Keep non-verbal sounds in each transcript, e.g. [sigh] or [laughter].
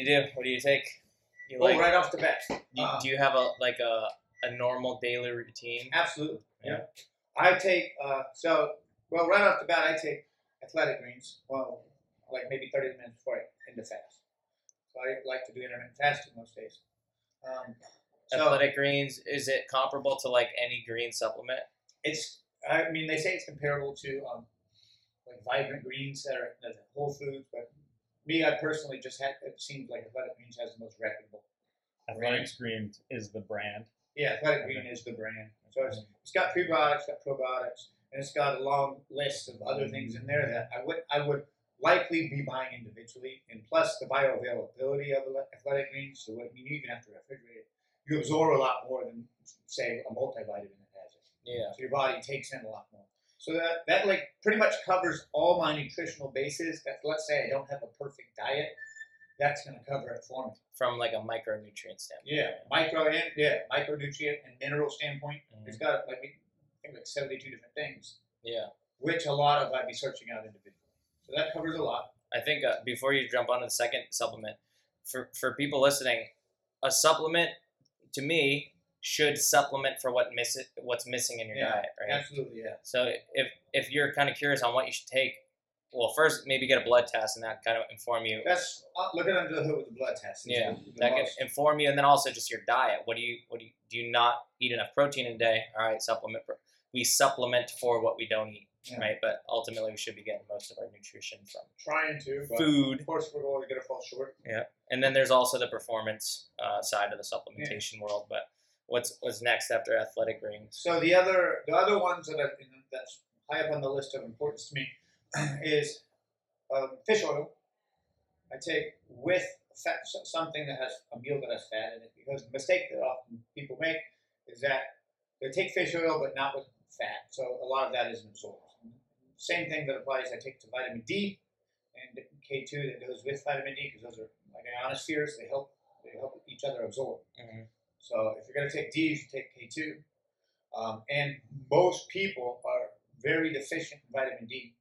you do? What do you take? You Oh, right off the bat. do, Uh, do you have a like a, a normal daily routine? Absolutely. Yeah. I take uh, so well right off the bat. I take athletic greens. Well, like maybe thirty minutes before I end the fast. So I like to do intermittent fasting most days. Um, so Athletic greens, is it comparable to like any green supplement? it's. I mean, they say it's comparable to um, like vibrant greens that are at Whole Foods, but me, I personally just had. It seems like athletic greens has the most reputable. Athletics Green is the brand. Yeah, Athletic Green is the brand. So it's, it's got prebiotics, got probiotics, and it's got a long list of other mm-hmm. things in there that I would I would likely be buying individually. And plus the bioavailability of Athletic Greens, so what, I mean, you even have to refrigerate it. You absorb a lot more than say a multivitamin that has it. Yeah. So your body takes in a lot more. So that that like pretty much covers all my nutritional bases. That let's say I don't have a perfect diet, that's going to cover it for me. From like a micronutrient standpoint. Yeah, micro and yeah, micronutrient and mineral standpoint. Mhm. It's got like I think like seventy-two different things, Yeah. which a lot of I'd be searching out individually. So that covers a lot. I think uh, before you jump on to the second supplement, for for people listening, a supplement to me should supplement for what miss what's missing in your Yeah, diet, right? Absolutely, yeah. So if if you're kind of curious on what you should take, well, first maybe get a blood test and that kind of inform you. That's uh, looking under the hood with the blood test. Yeah, that can inform you, and then also just your diet. What do you what do you do? You not eat enough protein in a day? All right, supplement. For, we supplement for what we don't eat, Yeah. right? But ultimately, we should be getting most of our nutrition from trying to, but food. of course we're going to fall short. Yeah, and then there's also the performance uh, side of the supplementation world. But what's what's next after athletic greens? So the other the other ones that are, that's high up on the list of importance to me [clears throat] is um, fish oil. I take with fat, something that has a meal that has fat in it because the mistake that often people make is that they take fish oil but not with fat. So a lot of that isn't absorbed. Same thing that applies. I take to vitamin D and K2 that goes with vitamin D because those are like ionospheres. They help they help each other absorb. Mhm. So if you're going to take D, you should take K2. Um, and most people are very deficient in vitamin D.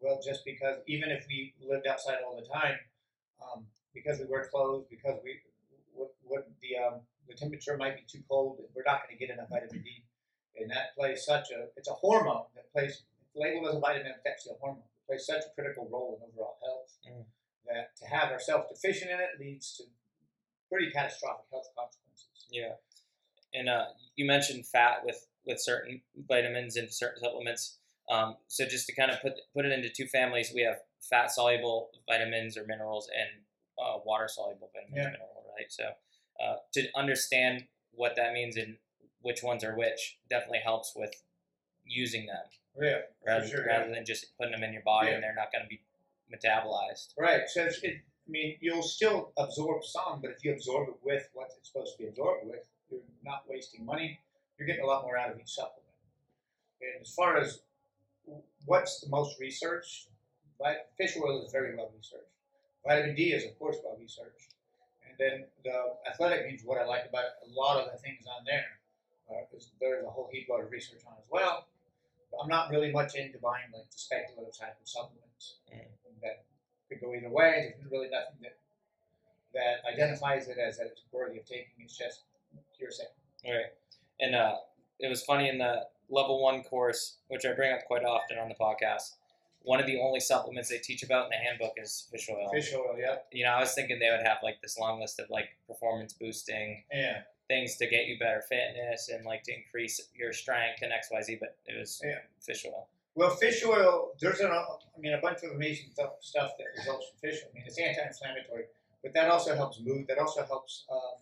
Well, just because even if we lived outside all the time, um, because we wear clothes, because we what, what the um, the temperature might be too cold, we're not going to get enough vitamin D. And that plays such a it's a hormone that plays labeled as a vitamin, it's actually a hormone. It plays such a critical role in overall health Mm. that to have ourselves deficient in it leads to pretty catastrophic health consequences. Yeah, and uh, you mentioned fat with with certain vitamins and certain supplements. Um, so just to kind of put put it into two families, we have fat soluble vitamins or minerals and uh, water soluble vitamins Yeah. and mineral, right? So uh, to understand what that means and which ones are which definitely helps with using them Yeah, rather, sure, rather than just putting them in your body Yeah. and they're not going to be metabolized. Right. So it's, it, I mean, you'll still absorb some, but if you absorb it with what it's supposed to be absorbed with, you're not wasting money. You're getting a lot more out of each supplement. And as far as what's the most researched, fish oil is very well researched. Vitamin D is, of course, well researched. And then the athletic greens what I like about a lot of the things on there uh, there's a whole heap load of research on as well. But I'm not really much into buying like the speculative type of supplements that could go either way. There's really nothing that that identifies it as that it's worthy of taking. It's just hearsay. Right. And uh, it was funny in the level one course, which I bring up quite often on the podcast. One of the only supplements they teach about in the handbook is fish oil. Fish oil, yeah, You know, I was thinking they would have like this long list of like performance boosting yeah, things to get you better fitness and like to increase your strength and X Y Z, but it was Yeah. fish oil. Well, fish oil. There's an, I mean, a bunch of amazing th- stuff that results from fish oil. I mean, it's anti-inflammatory, but that also helps mood. That also helps um,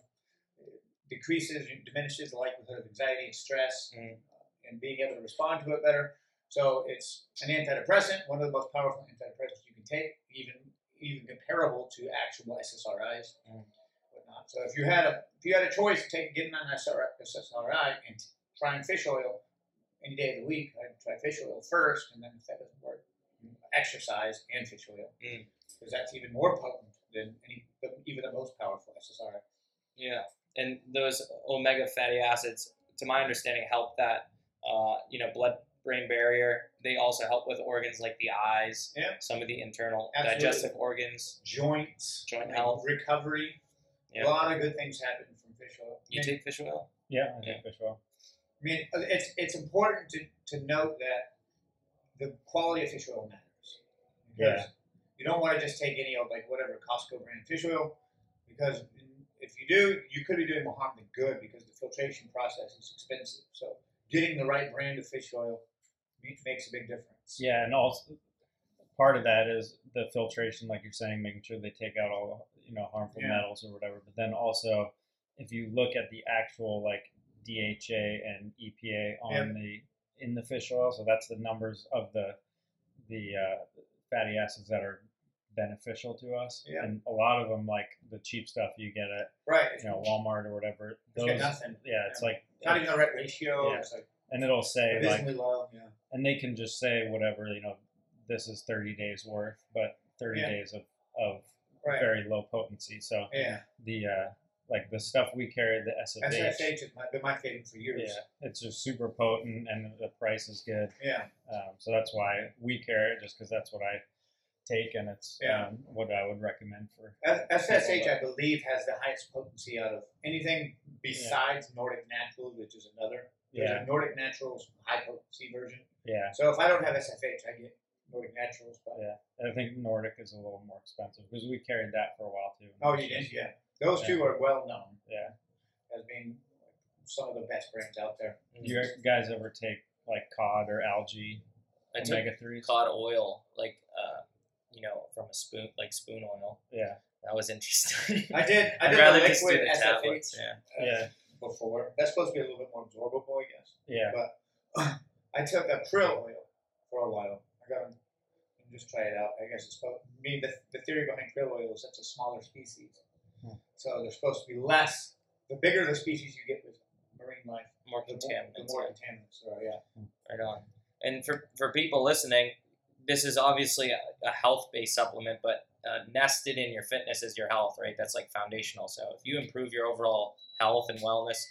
decreases and diminishes the likelihood of anxiety and stress, Mm. and being able to respond to it better. So it's an antidepressant, one of the most powerful antidepressants you can take, even even comparable to actual SSRIs, Mm. whatnot. So if you had a if you had a choice taking getting on SSRI and trying fish oil any day of the week, I'd try fish oil first, and then if that doesn't work, exercise and fish oil Mm. because that's even more potent than any even the most powerful SSRI. Yeah, and those omega fatty acids, to my understanding, help that uh, you know blood-brain barrier. They also help with organs like the eyes, Yeah. some of the internal Absolutely. digestive organs. Joints, Joint health. recovery. Yeah. A lot of good things happen from fish oil. You I take fish oil? Yeah, I Yeah. fish oil. I mean, it's it's important to, to note that the quality of fish oil matters. Yeah. You don't want to just take any old like whatever Costco brand fish oil, because if you do, you could be doing more harm than good because the filtration process is expensive. So getting the right brand of fish oil makes a big difference. Yeah, and also part of that is the filtration, like you're saying, making sure they take out all you know harmful Yeah. metals or whatever. But then also, if you look at the actual like DHA and EPA on the in the fish oil, so that's the numbers of the the uh, fatty acids that are beneficial to us. Yeah. And a lot of them, like the cheap stuff you get at Right. you know Walmart or whatever, those yeah, it's Yeah. like It's not even the right ratio. Yeah. It's like and it'll say like low. Yeah. and they can just say whatever you know this is 30 days worth but 30 Yeah. days of, of Right. very low potency so Yeah. the uh like the stuff we carry the SFH, SFH has been my favorite for years. yeah it's just super potent and the price is good Yeah. um, so that's why we carry it just because that's what I take and it's Yeah. um, what I would recommend for SFH, I believe, has the highest potency out of anything besides Nordic Naturals, which is another. There's yeah a Nordic Naturals high potency version. yeah So if I don't have SFH, I get Nordic Naturals. But Yeah. I think Nordic is a little more expensive because we carried that for a while too oh, you did, yeah. Those two are well known yeah as being some of the best brands out there. do you guys ever take like cod or algae I took omega 3s cod oil, like uh, you know, from a spoon, like spoon oil. yeah That was interesting. [laughs] I did. I I'd did the rather just do liquid the SFH tablets. Yeah. uh, yeah before. That's supposed to be a little bit more absorbable, I guess. yeah But [clears throat] I took a krill oil for a while. I got to just try it out. I guess it's supposed. I mean, the, the theory behind krill oil is it's a smaller species, Hmm. so they're supposed to be less. The bigger the species you get with marine life, More the more, contaminants. the more contaminants there are. Yeah. Right on. And for, for people listening, this is obviously a, a health based supplement, but uh, nested in your fitness is your health, right? That's like foundational. So if you improve your overall health and wellness,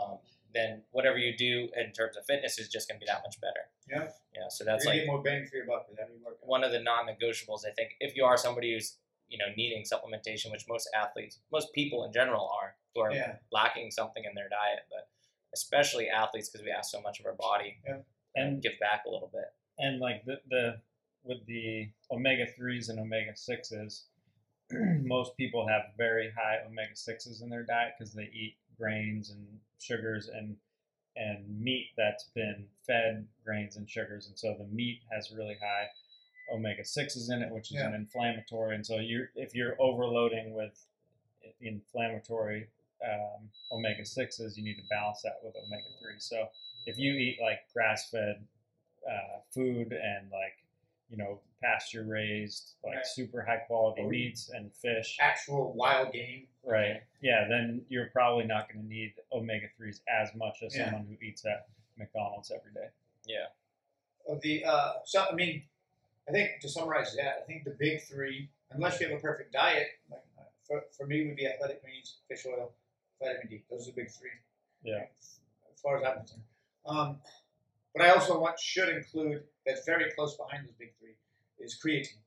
um, then whatever you do in terms of fitness is just going to be that much better. Yeah. Yeah. So that's You're like get more bang for your buck with every workout. one of the non-negotiables. I think if you are somebody who's you know needing supplementation, which most athletes, most people in general are, who are Yeah. lacking something in their diet, but especially athletes because we ask so much of our body Yeah. and give back a little bit. and like the, the with the omega threes and omega sixes, [clears throat] most people have very high omega sixes in their diet because they eat grains and sugars and and meat that's been fed grains and sugars, and so the meat has really high omega sixes in it, which is an inflammatory. And so you if you're overloading with inflammatory um, omega sixes, you need to balance that with omega three. So if you eat like grass fed uh, food and like you know pasture raised like Right. super high quality Or meats and fish Actual wild game. right yeah then you're probably not going to need omega-3s as much as Yeah. someone who eats at mcdonald's every day Yeah. The uh, so I mean, I think to summarize that, I think the big three, unless you have a perfect diet, like for, for me would be athletic greens, fish oil, vitamin D. Those are the big three. Yeah. As far as I'm concerned. Um, but I also want should include that's very close behind those big three is creatine.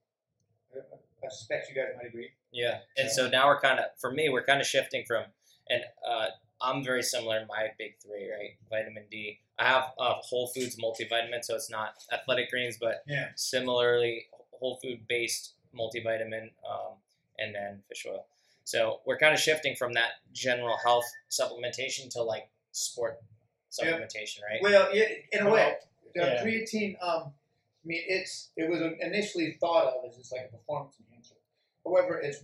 I, I suspect you guys might agree. Yeah, and so now we're kind of, for me, we're kind of shifting from, and uh, I'm very similar in my big three, right? Vitamin D. I have a Whole Foods multivitamin, so it's not athletic greens, but Yeah. similarly whole food based multivitamin, um, and then fish oil. So we're kind of shifting from that general health supplementation to like sport Yeah. supplementation, right? Well, yeah, in a way, the Yeah. creatine. Um, I mean, it's it was initially thought of as just like a performance enhancer. However, it's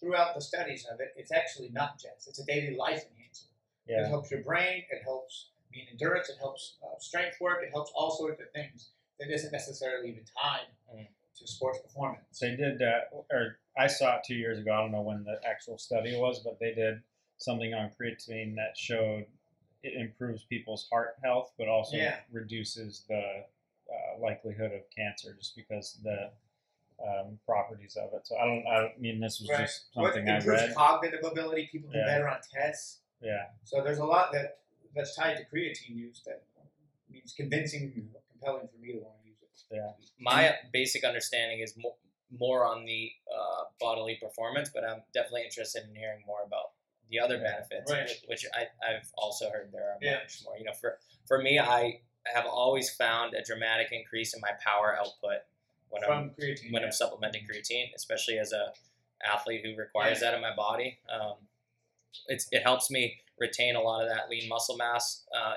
throughout the studies of it, it's actually not just. It's a daily life enhancer. It helps your brain. It helps mean endurance. It helps uh, strength work. It helps all sorts of things that isn't necessarily even tied Mm. to sports performance. They did, uh, or I saw it two years ago. I don't know when the actual study was, but they did something on creatine that showed it improves people's heart health, but also Yeah. reduces the uh, likelihood of cancer just because the um, properties of it. So I don't. I don't mean this was Right. just What something I improves read. cognitive ability, people do Yeah. better on tests. Yeah, So there's a lot that that's tied to creatine use that means convincing, compelling for me to want to use it. yeah. My basic understanding is more, more on the uh, bodily performance, but I'm definitely interested in hearing more about the other Yeah. benefits, Right. which, which I, I've also heard there are Yeah. much more. You know, for for me, I have always found a dramatic increase in my power output when I'm creatine. when yeah. I'm supplementing creatine, especially as a athlete who requires that in my body. Um, it's it helps me retain a lot of that lean muscle mass uh,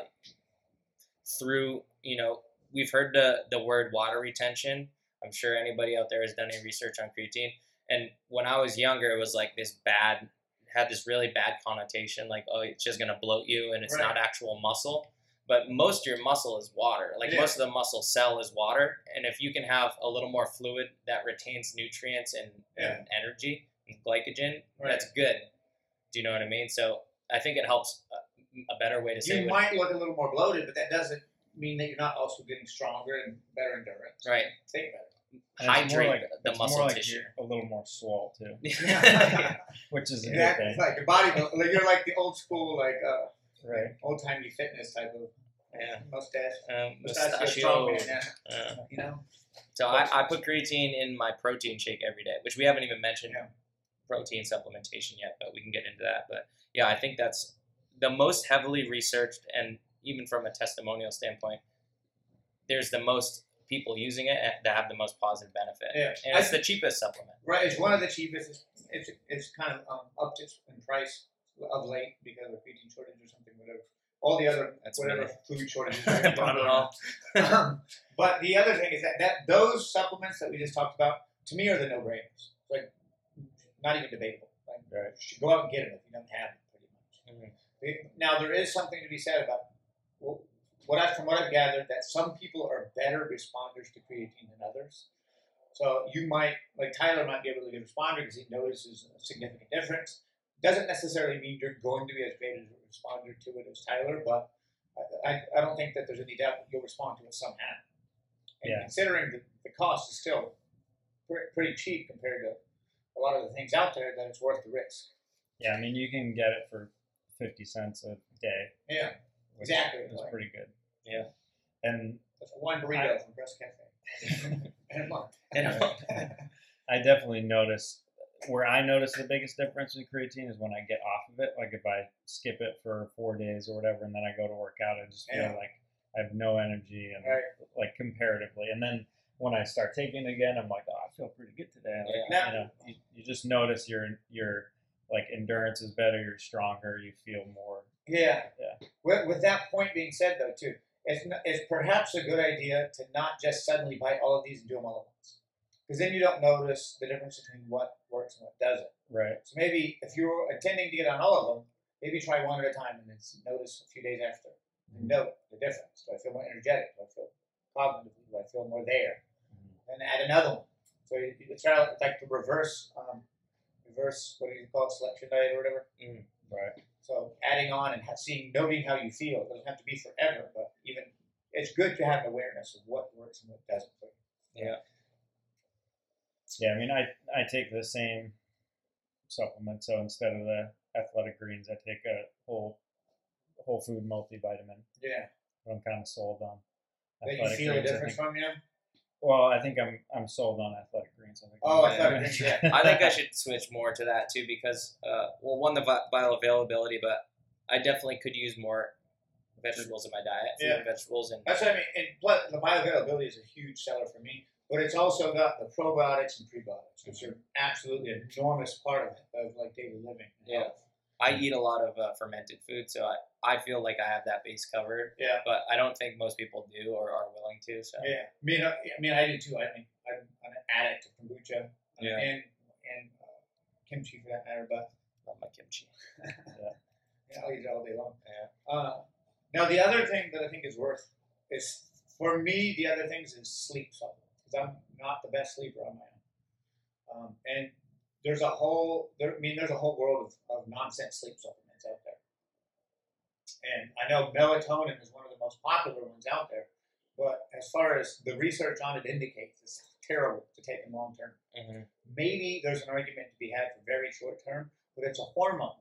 through you know we've heard the the word water retention. I'm sure anybody out there has done any research on creatine. And when I was younger, it was like this bad had this really bad connotation, like oh it's just gonna bloat you and it's Right. not actual muscle. But most of your muscle is water. Like Yeah. most of the muscle cell is water. And if you can have a little more fluid that retains nutrients and, Yeah. and energy and glycogen, Right. that's good. Do you know what I mean? So I think it helps. A, a better way to say You it might look a little more bloated, but that doesn't mean that you're not also getting stronger and better endurance. right Think better. And hydrate like- the it's muscle more like tissue. you're a little more swole too, [laughs] [laughs] yeah. which is a Yeah, it's like your body, like you're like the old school, like uh, right? old timey fitness type of Yeah. mustache. Um, Mustachio mustachio. strongman, yeah. Uh, You know. so I, I put creatine in my protein shake every day, which we haven't even mentioned Yeah. Protein supplementation yet, but we can get into that. But yeah, I think that's the most heavily researched, and even from a testimonial standpoint, there's the most people using it that have the most positive benefit. Yeah. And it's the cheapest supplement. Right, it's one of the cheapest. It's it's, it's kind of um, upped its in price of late because of protein shortage or something, whatever. All the other That's whatever me. food shortages. [laughs] Brought it all. um, but the other thing is that, that those supplements that we just talked about, to me, are the no-brainers. Like, not even debatable. Like, Right. you should go out and get them if you don't have them, pretty much. Mhm. It- Now, there is something to be said about wh- what I, from what I've gathered, that some people are better responders to creatine than others. So you might, like Tyler, might be able to really a responder because he notices a significant difference. Doesn't necessarily mean you're going to be as great a responder to it as Tyler, but I, I, don't think that there's any doubt that you'll respond to it somehow. And Yeah. considering the, the cost is still pretty cheap compared to a lot of the things out there, then it's worth the risk. Yeah, I mean you can get it for fifty cents a day. Yeah, Exactly, It's like- pretty good. Yeah. And that's one burrito from Press Cafe. [laughs] and a month. And a month. [laughs] I definitely notice where I notice the biggest difference in creatine is when I get off of it. Like if I skip it for four days or whatever, and then I go to work out, I just feel Yeah. like I have no energy and Right. like comparatively. And then when I start taking it again, I'm like, oh, I feel pretty good today. Like, Yeah. You know, you, you just notice your your like endurance is better, you're stronger, you feel more. Yeah. Yeah. With, with that point being said, though, too, it's, it's perhaps a good idea to not just suddenly buy all of these and do them all at once. Because then you don't notice the difference between what works and what doesn't. Right. So maybe if you're intending to get on all of them, maybe try one at a time and then notice a few days after. And mm-hmm. note the difference. Do I feel more energetic? Do I feel cognitively? Do I feel more there? Then add another one. So you, you try to- like the reverse, um, reverse, what do you call it, selection diet or whatever. Right. So adding on and ha- seeing, noting how you feel. It doesn't have to be forever, but even it's good to have awareness of what works and what doesn't for you. Yeah, I mean, I I take the same supplement. So instead of the athletic greens, I take a whole whole food multivitamin. Yeah. But I'm kind of sold on That you feel a greens. Difference from you? Well, I think I'm I'm sold on athletic greens. I think Oh, I'm- athletic greens, yeah. I think I should switch more to that too because, uh, well, one the vi- bioavailability, but I definitely could use more vegetables in my diet. Yeah. and vegetables and That's what I mean. And plus, the bioavailability is a huge seller for me, but it's also got the probiotics and prebiotics, which are absolutely an enormous part of it, of like daily living. and Yeah. health. I eat a lot of uh, fermented food, so I, I feel like I have that base covered. Yeah. But I don't think most people do or are willing to. So Yeah, I mean, I, I mean, I do too. I mean, I'm, I'm an addict to kombucha Yeah. and and uh, kimchi for that matter. But love my kimchi. [laughs] yeah, I'll eat it all day long. Yeah. Uh, now, the other thing that I think is worth is for me, the other things is sleep supplements because I'm not the best sleeper on my own. Um, and there's a whole, there, I mean, there's a whole world of, of nonsense sleep supplements out there. And I know melatonin is one of the most popular ones out there, but as far as the research on it indicates, it's terrible to take in long term. hmm Maybe there's an argument to be had for very short term, but it's a hormone.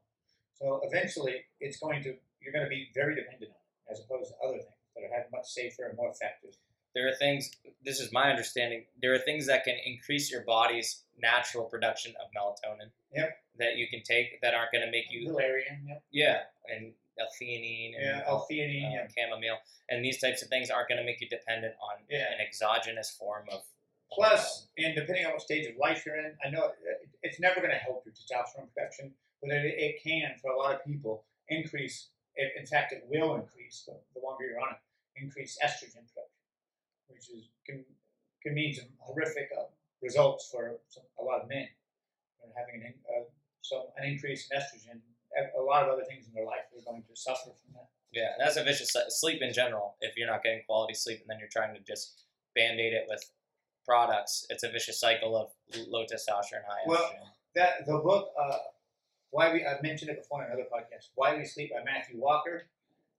So eventually, it's going to you're going to be very dependent on it, as opposed to other things that are much safer and more effective. There are things. This is my understanding. There are things that can increase your body's natural production of melatonin. Yep. That you can take that aren't going to make you. Valerian, yep. Yeah, and L-theanine and yeah, L-theanine, uh, yeah. chamomile, and these types of things aren't going to make you dependent on Yeah. an exogenous form of. Plus, and depending on what stage of life you're in, I know it, it's never going to help your testosterone production, but it, it can, for a lot of people, increase. It, in fact, it will increase the, the longer you're on it. Increase estrogen production, which is can can mean some horrific uh, results for some, a lot of men. Having an uh, some an increase in estrogen. A- A lot of other things in their life are going to suffer from that. Yeah, and that's a vicious sleep in general. If you're not getting quality sleep and then you're trying to just band aid it with products, it's a vicious cycle of low testosterone, high Well, estrogen. that the book uh, why we I've mentioned it before in another podcast. Why We Sleep by Matthew Walker.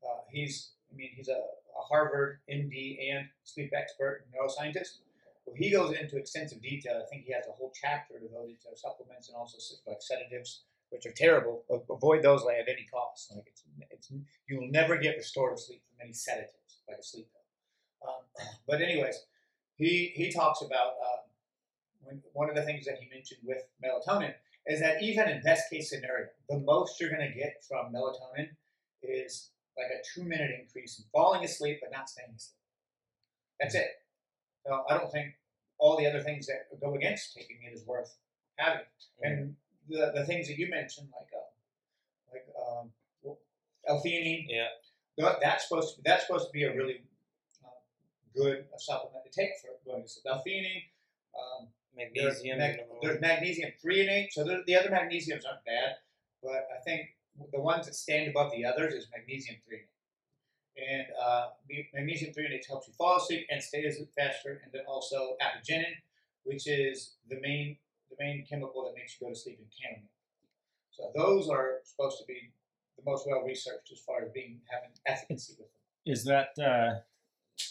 Uh, he's I mean he's a, a Harvard MD and sleep expert neuroscientist. Well, he goes into extensive detail. I think he has a whole chapter devoted to supplements and also like sedatives, which are terrible. Avoid those like, at any cost. Like it's, it's you will never get restorative sleep from any sedatives like a sleep pill. Um, [clears throat] but anyways, he he talks about um, when, one of the things that he mentioned with melatonin is that even in best case scenario, the most you're going to get from melatonin is like a two minute increase in falling asleep but not staying asleep. That's it. So I don't think all the other things that go against taking it is worth having. And the, the things that you mentioned, like uh, like um, L-theanine, Yeah. that- that's supposed to that's supposed to be a really uh, good supplement to take for going to sleep. L-theanine. Um, there's, Magnesium. mag- mineral- there's magnesium threonate, so the, the other magnesiums aren't bad, but I think the ones that stand above the others is magnesium three And uh, the magnesium threonate helps you fall asleep and stay asleep faster, and then also apigenin, which is the main the main chemical that makes you go to sleep in Canada. So those are supposed to be the most well researched as far as being having efficacy with them. Is that uh,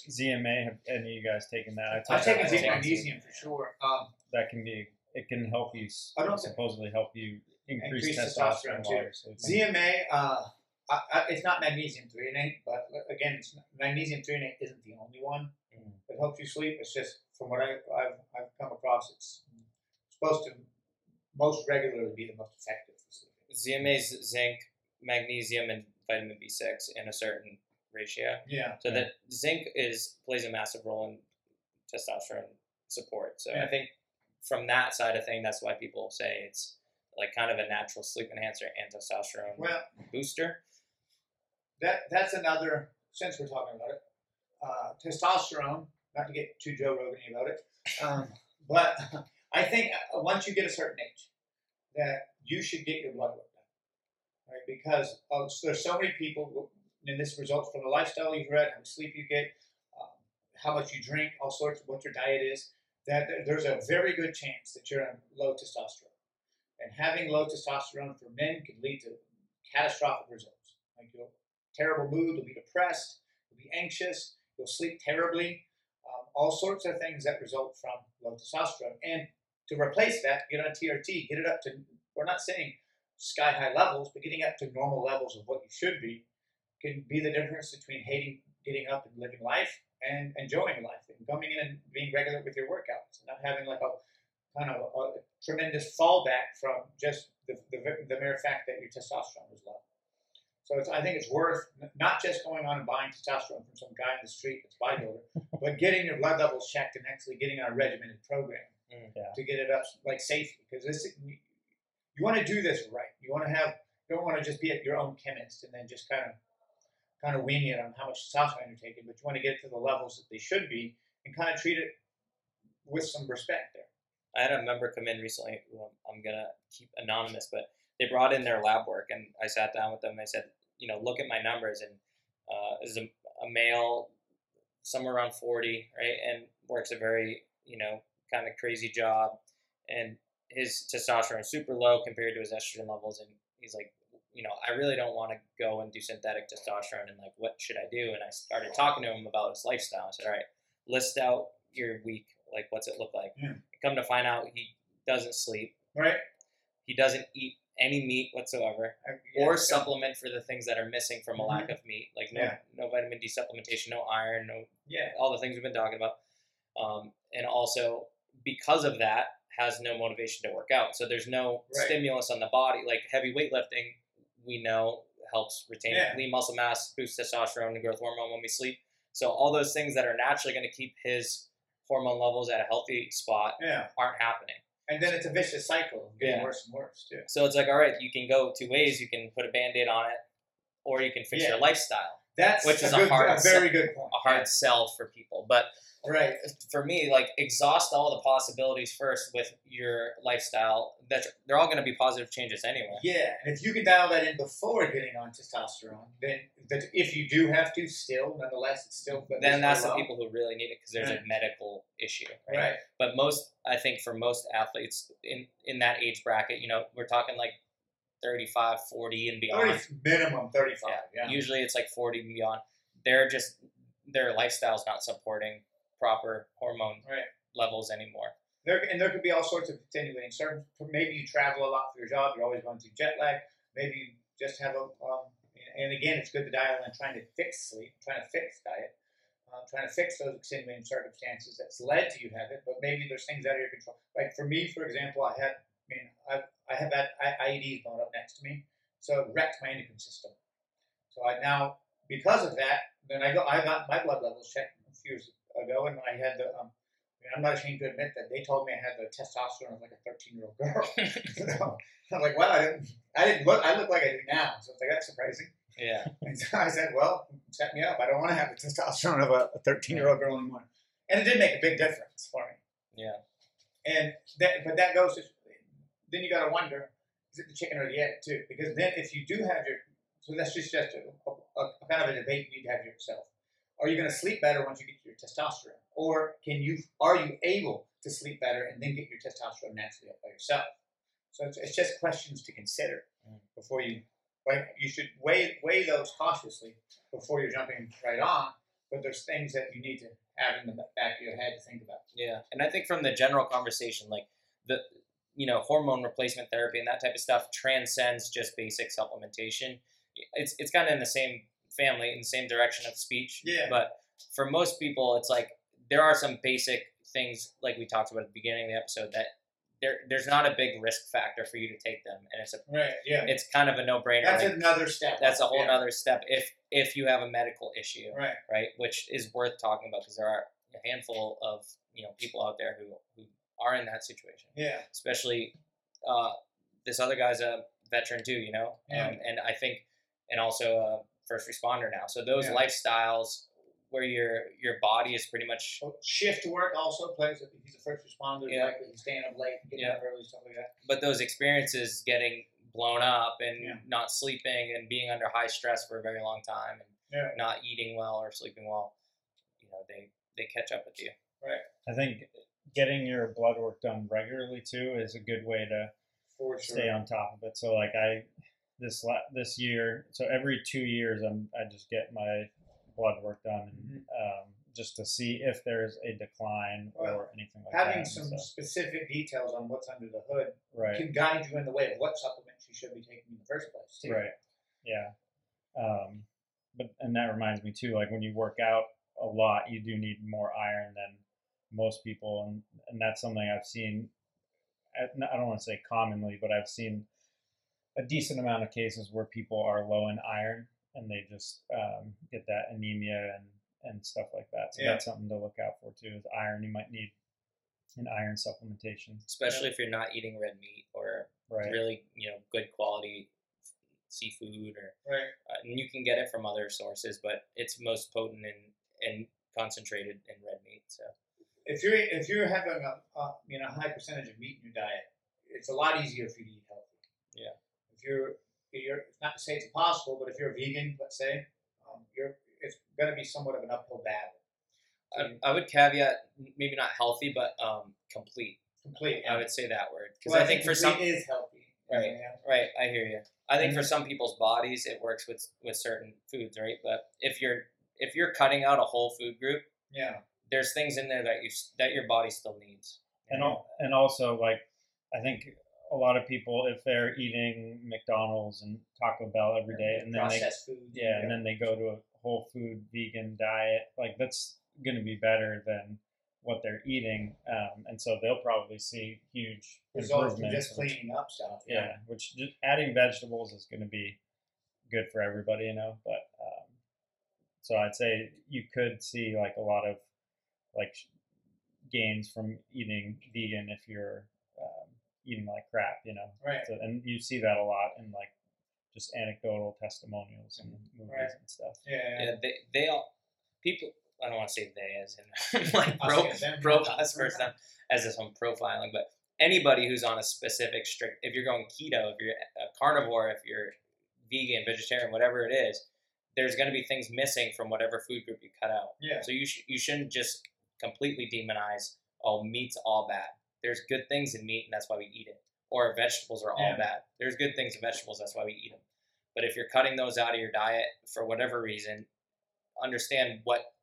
ZMA? Have any of you guys taken that? I I've taken zinc magnesium for sure. Um, That can be. It can help you. I don't supposedly help you increase, Increase testosterone testosterone, you're. ZMA, uh, I, I, it's not magnesium threonate, but again, it's not, magnesium threonate isn't the only one Mhm. that helps you sleep. It's just from what I, I've, I've come across, it's supposed to most regularly be the most effective for sleeping. ZMA's zinc, magnesium, and vitamin B6 in a certain ratio. Yeah, So that zinc is plays a massive role in testosterone support. So I think from that side of thing, that's why people say it's like kind of a natural sleep enhancer and testosterone well, booster. that that's another. Since we're talking about it, uh, testosterone. Not to get too Joe Rogan about it, um, but [laughs] I think uh, once you get a certain age, that you should get your blood work done, right? Because uh, there's so many people, and this results from the lifestyle you've read, how much sleep you get, um, how much you drink, all sorts what your diet is. That there's a very good chance that you're on low testosterone, and having low testosterone for men can lead to catastrophic results. Like you'll terrible mood, you'll be depressed, you'll be anxious, you'll sleep terribly, all sorts of things that result from low testosterone. And to replace that, get on TRT, get it up to, we're not saying sky high levels, but getting up to normal levels of what you should be can be the difference between hating getting up and living life and enjoying life and coming in and being regular with your workouts and not having like a kind of a, a tremendous fallback from just the, the, the mere fact that your testosterone is low. So it's, I think it's worth not just going on and buying testosterone from some guy in the street that's bodybuilder, [laughs] but getting your blood levels checked and actually getting on a regimented program Mm, yeah. to get it up like safely. Because this, you want to do this right. You want to have, you don't want to just be at your own chemist and then just kind of, kind of wing it on how much testosterone you're taking. But you want to get it to the levels that they should be and kind of treat it with some respect there. I had a member come in recently who I'm, I'm gonna keep anonymous, but they brought in their lab work, and I sat down with them. and I said, you know, look at my numbers, and uh, is a, a male, somewhere around forty, right, and works a very you know, kind of crazy job, and his testosterone is super low compared to his estrogen levels, and he's like, you know, I really don't want to go and do synthetic testosterone, and like, what should I do? And I started talking to him about his lifestyle. I said, all right, list out your week, like, what's it look like? Yeah. Come to find out, he doesn't sleep, Right. he doesn't eat any meat whatsoever I- or yeah, supplement for the things that are missing from a lack of meat, like no Yeah. no vitamin D supplementation, no iron, no Yeah. all the things we've been talking about, um, and also because of that has no motivation to work out. So there's no Right. stimulus on the body, like heavy weightlifting. We know helps retain Yeah. lean muscle mass, boost testosterone and growth hormone when we sleep. So all those things that are naturally going to keep his hormone levels at a healthy spot Yeah. aren't happening. And then it's a vicious cycle, getting Yeah. worse and worse too. So it's like, all right, you can go two ways. You can put a band-aid on it, or you can fix Yeah. your lifestyle. That's Which is a good, hard a very good point. A hard sell for people. But Right. for me, like exhaust all the possibilities first with your lifestyle. That they're all going to be positive changes anyway. Yeah, and if you can dial that in before getting on testosterone, then that if you do have to, still nonetheless, it's still. Then that's the people who really need it because there's Right. a mm. medical issue. Right? Right. But most, I think, for most athletes in in that age bracket, you know, we're talking like 35, 40 and beyond. 30, minimum thirty-five. Yeah. Usually it's like 40 and beyond. They're just, their lifestyle's not supporting proper hormone Right. levels anymore. There and there could be all sorts of attenuating circumstances. Maybe you travel a lot for your job. You're always going through jet lag. Maybe you just have a. Um, and again, it's good to dial in trying to fix sleep, trying to fix diet, uh, trying to fix those extenuating circumstances that's led to you have it. But maybe there's things out of your control. Like for me, for example, I had. I mean, I I have that I- IEDs going up next to me, so it wrecked my endocrine system. So I now because of that, then I go. I got my blood levels checked a few years ago, and I had the. Um, I mean, I'm not ashamed to admit that they told me I had the testosterone of like a 13 year old girl. [laughs] [laughs] so I'm like, well, I didn't. I didn't look. I look like I do now, so it's like that's surprising. Yeah. [laughs] And so I said, well, set me up. I don't want to have the testosterone of a 13 year old girl anymore. And it did make a big difference for me. Yeah. And that, but that goes to, then you got to wonder, is it the chicken or the egg too? Because then if you do have your, so that's just, just a, a, a kind of a debate you need to have yourself. Are you to sleep better once you get your testosterone? Or can you, are you able to sleep better and then get your testosterone naturally up by yourself? So it's, it's just questions to consider Mm. before you, like, you should weigh, weigh those cautiously before you're jumping right on. But there's things that you need to have in the back of your head to think about. Yeah, and I think from the general conversation, like the you know hormone replacement therapy and that type of stuff transcends just basic supplementation. It's it's kind of in the same family, in the same direction of speech. Yeah. But for most people, it's like there are some basic things, like we talked about at the beginning of the episode, that there there's not a big risk factor for you to take them, and it's a Right. Yeah. it's kind of a no brainer. That's another step. that's a whole yeah. other step if if you have a medical issue Right. right? Which is worth talking about because there are a handful of you know people out there who who are in that situation, Yeah. especially uh, this other guy's a veteran too, you know, Yeah. um, and I think and also a first responder now. So those Yeah. lifestyles where your your body is pretty much Well, shift work also plays. If he's a first responder, Yeah. likely he's staying up late, getting Yeah. up early, stuff like that. but those experiences getting blown up and Yeah. not sleeping and being under high stress for a very long time and Yeah. not eating well or sleeping well, you know, they they catch up with you. Right. I think getting your blood work done regularly too is a good way to sure. stay on top of it. So like I this la- this year, so every two years, I'm I just get my blood work done, and, um, just to see if there's a decline or anything like Having that. Having some So, specific details on what's under the hood right, can guide you in the way of what supplements you should be taking in the first place. Too. right, yeah. Um, but and that reminds me too, like when you work out a lot, you do need more iron than most people, and and that's something I've seen. I I don't want to say commonly, but I've seen a decent amount of cases where people are low in iron and they just um, get that anemia and, and stuff like that. So Yeah. that's something to look out for too. Is iron? You might need an iron supplementation, Especially if you're not eating red meat or right? really you know good quality seafood or Right. uh, and you can get it from other sources but it's most potent and and concentrated in red meat so If you're if you're having a, a you know high percentage of meat in your diet, it's a lot easier for you to eat healthy. Yeah. If you're if you're not to say it's impossible, but if you're a vegan, let's say, um, you're it's going to be somewhat of an uphill battle. I, I would caveat maybe not healthy, but um, complete. complete. I would say that word because Well, I think for some is healthy. Right. Yeah. Right, I hear you. I think for some people's bodies, it works with with certain foods, right? But if you're if you're cutting out a whole food group, Yeah. There's things in there that you that your body still needs. and al- and also like I think a lot of people if they're eating McDonald's and Taco Bell every day and then they food. yeah and then they go to a whole food vegan diet like that's going to be better than what they're eating um, and so they'll probably see huge results from just cleaning up stuff. yeah which just adding vegetables is going to be good for everybody you know but um, so I'd say you could see like a lot of like gains from eating vegan if you're um, eating like crap you know Right. so, and you see that a lot in like just anecdotal testimonials and movies Right. and stuff. Yeah. Yeah, they they all people. I don't want to say they as in [laughs] like pro them. pro us versus them as if I'm profiling, but anybody who's on a specific strict. If you're going keto, if you're a carnivore, if you're vegan, vegetarian, whatever it is, there's going to be things missing from whatever food group you cut out. Yeah. So you sh- you shouldn't just completely demonize. Oh, meat's all bad. There's good things in meat, and that's why we eat it. Or vegetables are all Yeah. bad. There's good things in vegetables. That's why we eat them. But if you're cutting those out of your diet for whatever reason, understand what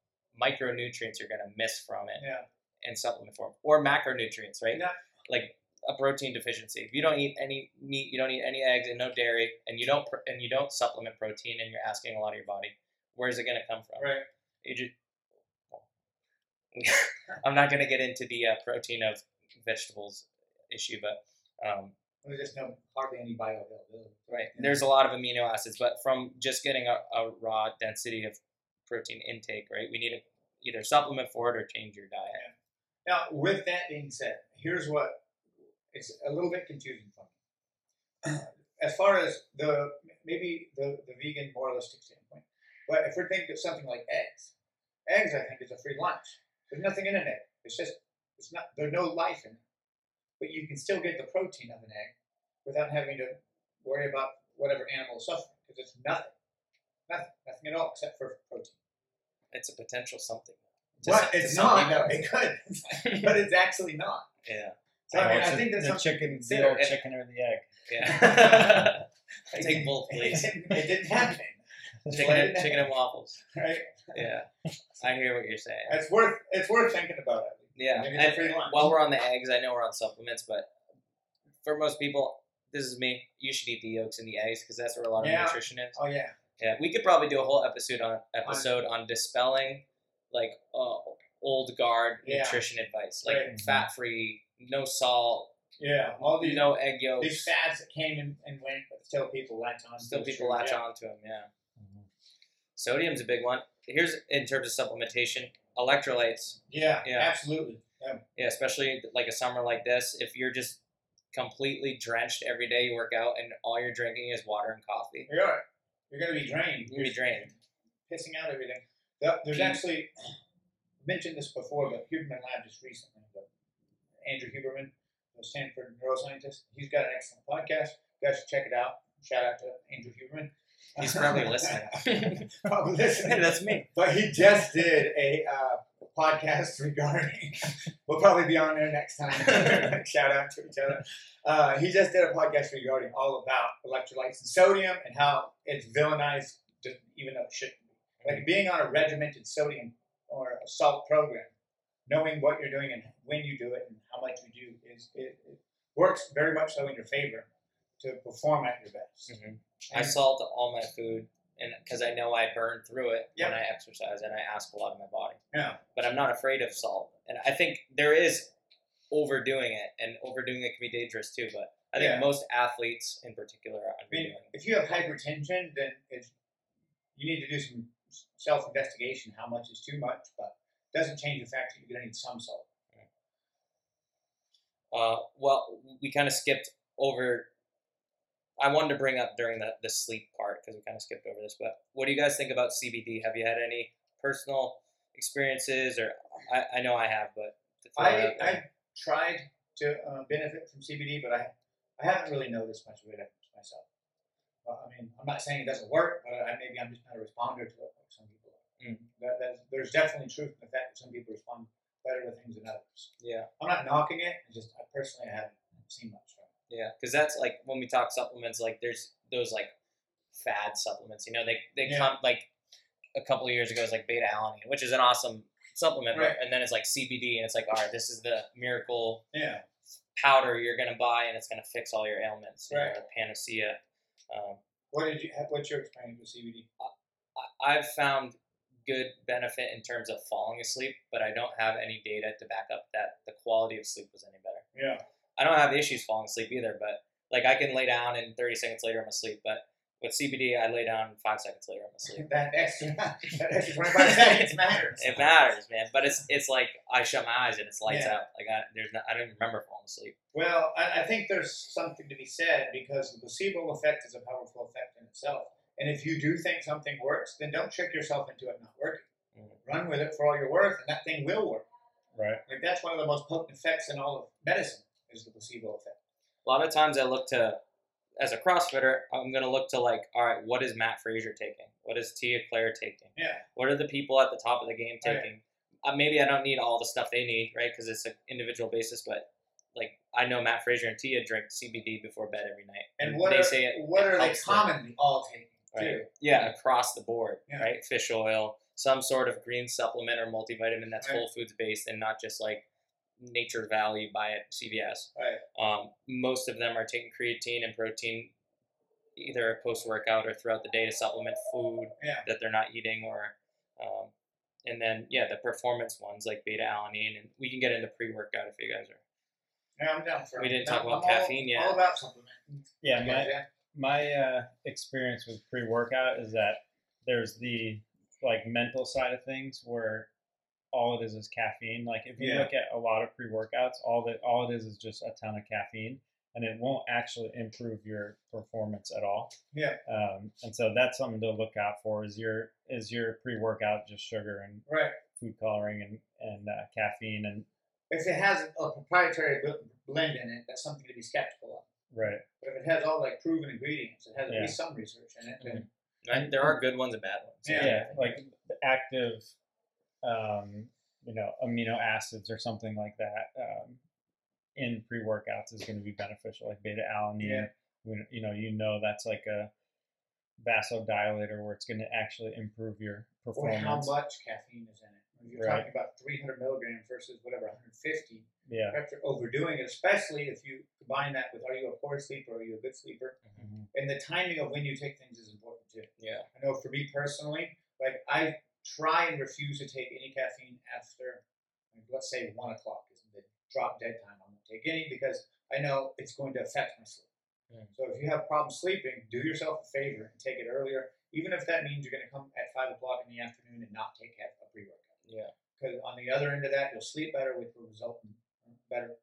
micronutrients you're going to miss from it Yeah. in supplement form, or macronutrients, right? Yeah. Like a protein deficiency. If you don't eat any meat, you don't eat any eggs, and no dairy, and you don't pr- and you don't supplement protein, and you're asking a lot of your body, where's it going to come from? Right. You just, [laughs] I'm not going to get into the uh, protein of vegetables issue, but um, There's just no hardly any bioavailability. right, Yeah. there's a lot of amino acids, but from just getting a, a raw density of protein intake, right, we need to either supplement for it or change your diet. Now, with that being said, here's what it's a little bit confusing for me. As far as the maybe the, the vegan moralistic standpoint, but if we're thinking of something like eggs, eggs I think is a free lunch. There's nothing in an egg. It's just it's not there's no life in it, but you can still get the protein of an egg without having to worry about whatever animal is suffering because it's nothing, nothing, nothing at all except for protein. It's a potential something. To But it's not. people. It could, [laughs] but it's actually not. Yeah. So I mean, I think that's the something to chicken, the old chicken or the egg. Yeah. [laughs] Take both, [laughs] please. didn't, it didn't happen, chicken, and, chicken and waffles. [laughs] right? Yeah. I hear what you're saying. It's worth it's worth thinking about it. Yeah. Maybe it's And free lunch. while we're on the eggs, I know we're on supplements, but for most people, this is me. You should eat the yolks and the eggs because that's where a lot of Yeah. nutrition is. Oh yeah, Yeah, we could probably do a whole episode on episode on dispelling like uh, old guard Yeah. nutrition advice, like Right. fat free, no salt, yeah. All these no egg yolks. these fads that came and, and went, but still people latch on. to Still, people latch yeah. on to them. Yeah. Sodium's a big one. Here's in terms of supplementation, electrolytes. Yeah, Yeah. absolutely. Yeah. Yeah, especially like a summer like this, if you're just completely drenched every day you work out and all you're drinking is water and coffee, You're right. You're gonna be drained. you're gonna be drained. pissing out everything. There's actually [clears throat] mentioned this before, but Huberman Lab just recently. But Andrew Huberman, the Stanford neuroscientist, he's got an excellent podcast. You guys should check it out. Shout out to Andrew Huberman. He's probably [laughs] listening. [laughs] probably listening. That's me. But he just did a uh, podcast regarding. [laughs] we'll probably be on there next time. Shout out to each other. Uh, he just did a podcast regarding all about electrolytes and sodium and how it's villainized, even though it shouldn't be. Like being on a regimented sodium or a salt program, knowing what you're doing and when you do it and how much you do is it, it works very much so in your favor to perform at your best. Mhm. I salt all my food, and because I know I burn through it Yep. when I exercise, and I ask a lot of my body. Yeah. But I'm not afraid of salt, and I think there is overdoing it, and overdoing it can be dangerous too. But I think Yeah. most athletes, in particular, are I mean, if you have hypertension, then it's you need to do some self investigation. How much is too much, but it doesn't change the fact that you're going to need some salt. Uh, well, we kind of skipped over. I wanted to bring up during the, the sleep part because we kind of skipped over this. But what do you guys think about CBD? Have you had any personal experiences, or I, I know I have, but I. I tried to uh, benefit from CBD, but I I haven't really noticed much of it myself. Well, I mean, I'm not saying it doesn't work, but I, maybe I'm just not a responder to it like some people are. Mm. That, that, there's definitely truth in the fact that some people respond better to things than others. Yeah. I'm not knocking it. It's just I personally haven't seen much. It. Because that's like when we talk supplements, like there's those like fad supplements. You know, they they Yeah. come like a couple of years ago, it's like beta alanine, which is an awesome supplement, but- Right. and then it's like CBD, and it's like, all right, this is the miracle Yeah. powder you're gonna buy, and it's gonna fix all your ailments, you know, Right. panacea. Um, What did you? What's your experience with CBD? I- I've found good benefit in terms of falling asleep, but I don't have any data to back up that the quality of sleep was any better. Yeah. I don't have issues falling asleep either, but like I can lay down and 30 seconds later I'm asleep. But with CBD, I lay down five seconds later I'm asleep. [laughs] that extra, that extra 25 seconds matters. It matters, man. But it's it's like I shut my eyes and it's lights Yeah. out. Like I there's not, I don't even remember falling asleep. Well, I, I think there's something to be said because the placebo effect is a powerful effect in itself. And if you do think something works, then don't trick yourself into it not working. Mhm. Run with it for all you're worth, and that thing will work. Right. Like that's one of the most potent effects in all of medicine is the placebo effect. A lot of times I look to as a CrossFitter, I'm gonna look to like, all right, what is Mat Fraser taking? What is Tia-Clair taking? Yeah. What are the people at the top of the game Right. taking? Uh, maybe I don't need all the stuff they need, right? Because it's an individual basis. But like I know Mat Fraser and Tia drink CBD before bed every night, And what they are, say it, what it are they helps them, commonly all taking? right? Too? Yeah, across the board, Yeah. right? Fish oil, some sort of green supplement or multivitamin that's Right. whole foods based and not just like Nature Valley buy at CVS. Right. Um, most of them are taking creatine and protein either post workout or throughout the day to supplement food Yeah. that they're not eating or um, and then yeah the performance ones like beta alanine and we can get into pre workout if you guys are Yeah, I'm down for it. We didn't No, talk about I'm all- caffeine yet. All about supplementing. Yeah, my yeah? my uh, experience with pre workout is that there's the like mental side of things where all it is is caffeine. Like if you Yeah. look at a lot of pre workouts, all that all it is is just a ton of caffeine, and it won't actually improve your performance at all. Yeah. Um, and so that's something to look out for. Is your is your pre workout just sugar and Right. food coloring and and uh, caffeine and If it has a proprietary blend in it, that's something to be skeptical of. right But if it has all like proven ingredients, it has at Yeah. least some research in it. Then right? there are good ones and bad ones Yeah. yeah, like the active, um, you know, amino acids or something like that um, in pre workouts is going to be beneficial, like beta alanine. Yeah. When, you know, you know that's like a vasodilator where it's going to actually improve your or performance. how much caffeine is in it. If you're Right. talking about 300 milligrams versus whatever 150, Yeah. perhaps you're overdoing it. Especially if you combine that with are you a poor sleeper or are you a good sleeper? Mhm. And the timing of when you take things is important too. yeah I know for me personally, like I try and refuse to take any caffeine after, let's say one o'clock is the drop dead time. I won't take any because I know it's going to affect my sleep. Mm. So if you have problems sleeping, do yourself a favor and take it earlier, even if that means you're going to come at five o'clock in the afternoon and not take a pre workout. Yeah. Because on the other end of that, you'll sleep better, which will result in better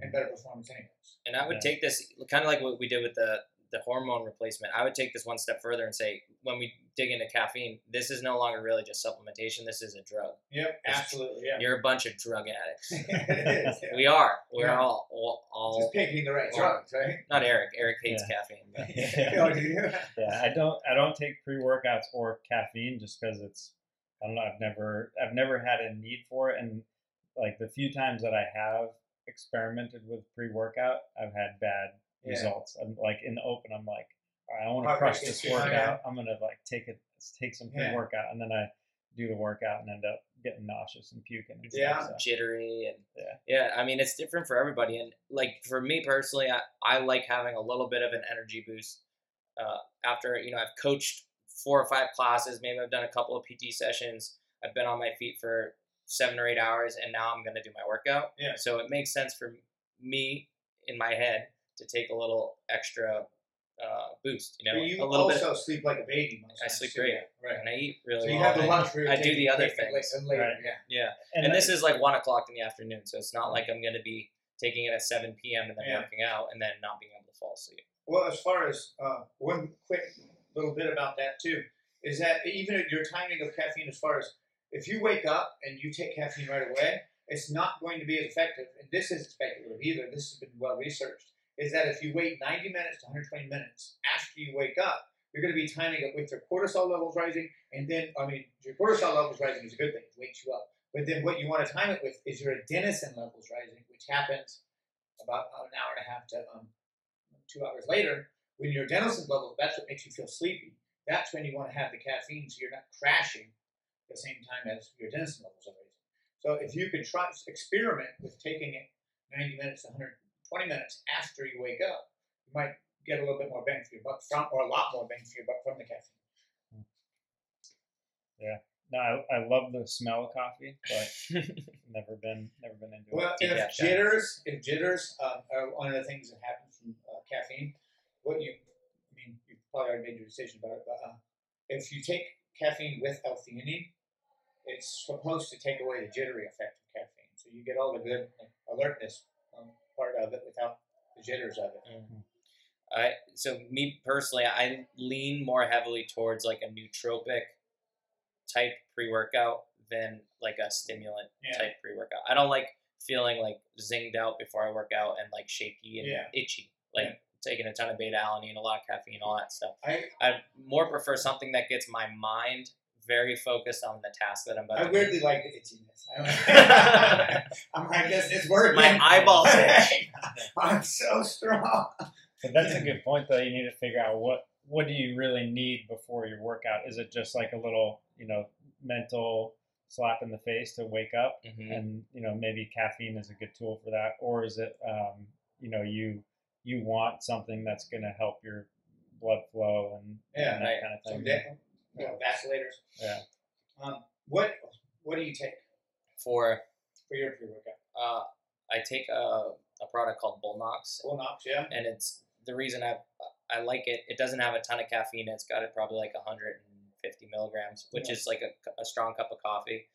and better performance anyways. And I would Yeah. take this kind of like what we did with the the hormone replacement. I would take this one step further and say, when we dig into caffeine, this is no longer really just supplementation. This is a drug. Yep, It's- absolutely. Yeah. You're a bunch of drug addicts. [laughs] it is. Yeah. We are. We're Yeah. all all, all Just picking the right Well, drugs, right? not Eric. Eric hates Yeah. caffeine. But [laughs] oh, do you? [laughs] yeah, I don't I don't take pre workouts or caffeine just because it's I don't know I've never I've never had a need for it and like the few times that I have experimented with pre workout I've had bad Yeah. results. I'm like in the open I'm like all right, I want to crush this workout. I'm gonna like take it take some Yeah. workout and then I do the workout and end up getting nauseous and puking. And Yeah. stuff, so. jittery and Yeah. yeah. I mean, it's different for everybody. And like for me personally, I, I like having a little bit of an energy boost. Uh, after you know, I've coached four or five classes. Maybe I've done a couple of PT sessions. I've been on my feet for seven or eight hours, and now I'm going to do my workout. Yeah. So it makes sense for me in my head to take a little extra uh, boost. You know, But you a little bit. sleep like a baby I sleep too. great. Right. And I eat really So you well. have the and- luxury. I do the other taking it things. la- later, Right. Yeah. Yeah. And, and this is like one o'clock in the afternoon, so it's not like I'm going to be taking it at 7 p.m. and then Yeah. working out and then not being able to fall asleep. Well, as far as uh, one quick little bit about that too, is that even at your timing of caffeine, as far as if you wake up and you take caffeine right away, it's not going to be as effective. And this isn't speculative either. This has been well researched. Is that if you wait 90 minutes to 120 minutes after you wake up, you're going to be timing it with your cortisol levels rising, and then I mean your cortisol levels rising is a good thing, it wakes you up. But then what you want to time it with is your adenosine levels rising, which happens about an hour and a half to um, two hours later. When your adenosine levels, that's what makes you feel sleepy. That's when you want to have the caffeine, so you're not crashing at the same time as your adenosine levels are raising. So if you could try experiment with taking it 90 minutes to 120 minutes after you wake up, you might get a little bit more bang for your buck from, or a lot more bang for your buck from the caffeine. Yeah. No, I, I love the smell of coffee, but [laughs] never been never been into Well, it. if jitters, if jitters um, are one of the things that happens from uh, caffeine, what you, I mean, you probably already made your decision about it, but uh, if you take caffeine with L-theanine, it's supposed to take away the jittery effect of caffeine. So you get all the good alertness um, part of it without the jitters of it. Mm-hmm. I so me personally, I lean more heavily towards like a nootropic type pre workout than like a stimulant Yeah. type pre workout. I don't like feeling like zinged out before I work out and like shaky and Yeah. itchy. Like Yeah. taking a ton of beta alanine, a lot of caffeine, all that stuff. I, I more prefer something that gets my mind very focused on the task that I'm about to I to weirdly like the itchiness. I don't- [laughs] [laughs] I'm like, this it's working. My eyeballs [laughs] itch. I'm so strong. But that's a good point, though. You need to figure out what what do you really need before your workout. Is it just like a little, you know, mental slap in the face to wake up, Mhm. and you know maybe caffeine is a good tool for that, or is it, um, you know, you you want something that's going to help your blood flow and, Yeah, and that right. kind of Some thing. da- you know, vacillator's. Yeah. Um, what what do you take For for your pre-workout? uh, I take a, a product called Bullnox, Full knox, yeah. and it's the reason I I like it. It doesn't have a ton of caffeine. It's got it probably like 150 milligrams, which Yeah. is like a, a strong cup of coffee.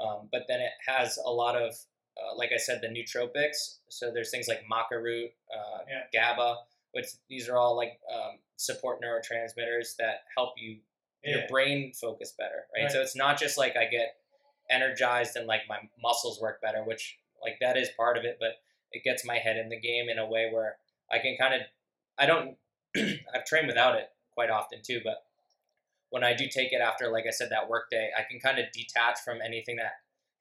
Um, but then it has a lot of, uh, like I said, the nootropics. So there's things like maca root, uh, Yeah. GABA, which these are all like um, support neurotransmitters that help you your brain focus better, right? Right. So it's not just like I get energized and like my muscles work better, which like that is part of it, but it gets my head in the game in a way where I can kind of I don't [clears throat] I've trained without it quite often too, but when I do take it after like I said that work day, I can kind of detach from anything that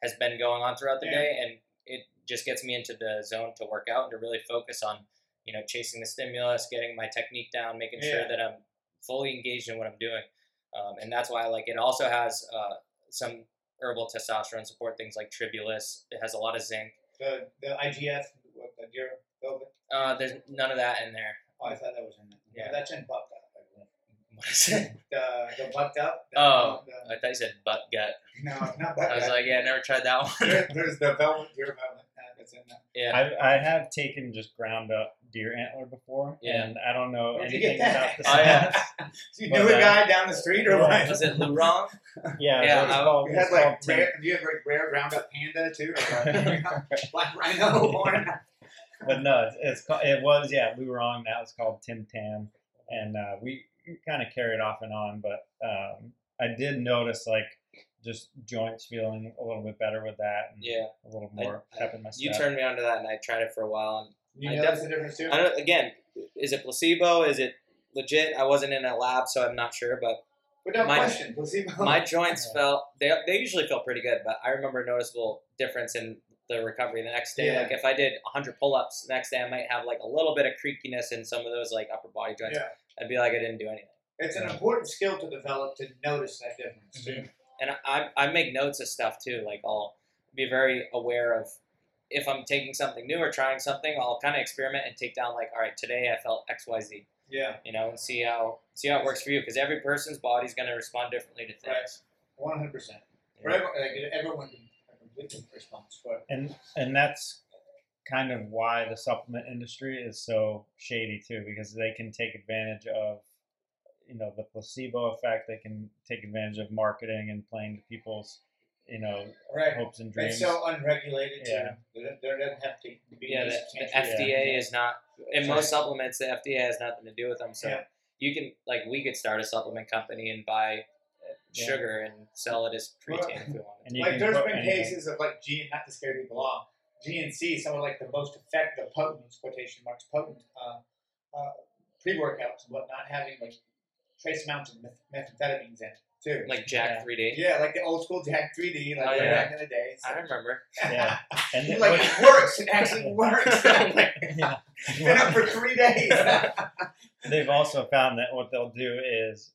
has been going on throughout the Yeah. day and it just gets me into the zone to work out and to really focus on, you know, chasing the stimulus, getting my technique down, making Yeah. sure that I'm fully engaged in what I'm doing. Um, and that's why I like it. It also has uh, some herbal testosterone support, things like tribulus. It has a lot of zinc. The the IGF, what, the Dura Velvet. Uh, there's none of that in there. Oh, I thought that was in there. Yeah. that's in bucked up. I. What is it? The the bucked up. The, Oh. the, I thought you said butt gut. no, not bucked [laughs] I was up. like, yeah, I never tried that one. There- there's the velvet deer Velvet. Uh, that's in that. yeah. I, I have taken just ground up deer antler before, Yeah. and I don't know Where'd you get anything that? about the Oh, yeah. science. [laughs] you But, knew a uh, guy down the street or yeah. what? Was it Lurong? [laughs] Yeah, Yeah, so called, You had like rare, do you have like rare ground up panda too, or what? [laughs] black rhino horn? but no, it's, it's it was yeah Lurong. Now it's called Tim Tam, and uh, we kind of carried off and on. But um, I did notice like just joints feeling a little bit better with that, and Yeah. a little I- more pep in my You turned me onto that, and I tried it for a while. You notice def- the difference too? I don't, again, is it placebo? Is it legit? I wasn't in a lab, so I'm not sure. But Without my- question, placebo. [laughs] my joints Yeah. [laughs] felt they, they usually feel pretty good, but I remember a noticeable difference in the recovery the next day. Yeah. Like if I did 100 pull-ups the next day, I might have like a little bit of creakiness in some of those like upper body joints. yeah, I'd be like I didn't do anything. it's an important skill to develop to notice that difference too. and I, I make notes of stuff too. Like I'll be very aware of if I'm taking something new or trying something. I'll kind of experiment and take down like, all right, today I felt X, Y, Z. Yeah, You know, and see how see how it works for you because every person's body's going to respond differently to things. one hundred percent. Everyone, like, everyone a different response. But and and that's kind of why the supplement industry is so shady too because they can take advantage of you know the placebo effect they can take advantage of marketing and playing to people's you know right, hopes and dreams it's so unregulated. Yeah. There, there doesn't have to be Yeah, any the, the substantial- FDA is not in Sorry. most supplements. The FDA has nothing to do with them. So Yeah. you can like we could start a supplement company and buy uh, Yeah. sugar and sell it as Well, creatine if we wanted. and you like can there's put been anything- cases of like G, not to scare people off. GNC, some of like the most effective, potent quotation marks, potent uh, uh, pre-workouts and whatnot, having like trace amounts of meth- methamphetamines in it too. Like Jack Yeah. 3D. yeah, like the old school Jack 3D, like Oh, way yeah. back in the day. So- I remember. Yeah. [laughs] And then like it works. It actually works. [laughs] Like, yeah. been up for three days. [laughs] they've also found that what they'll do is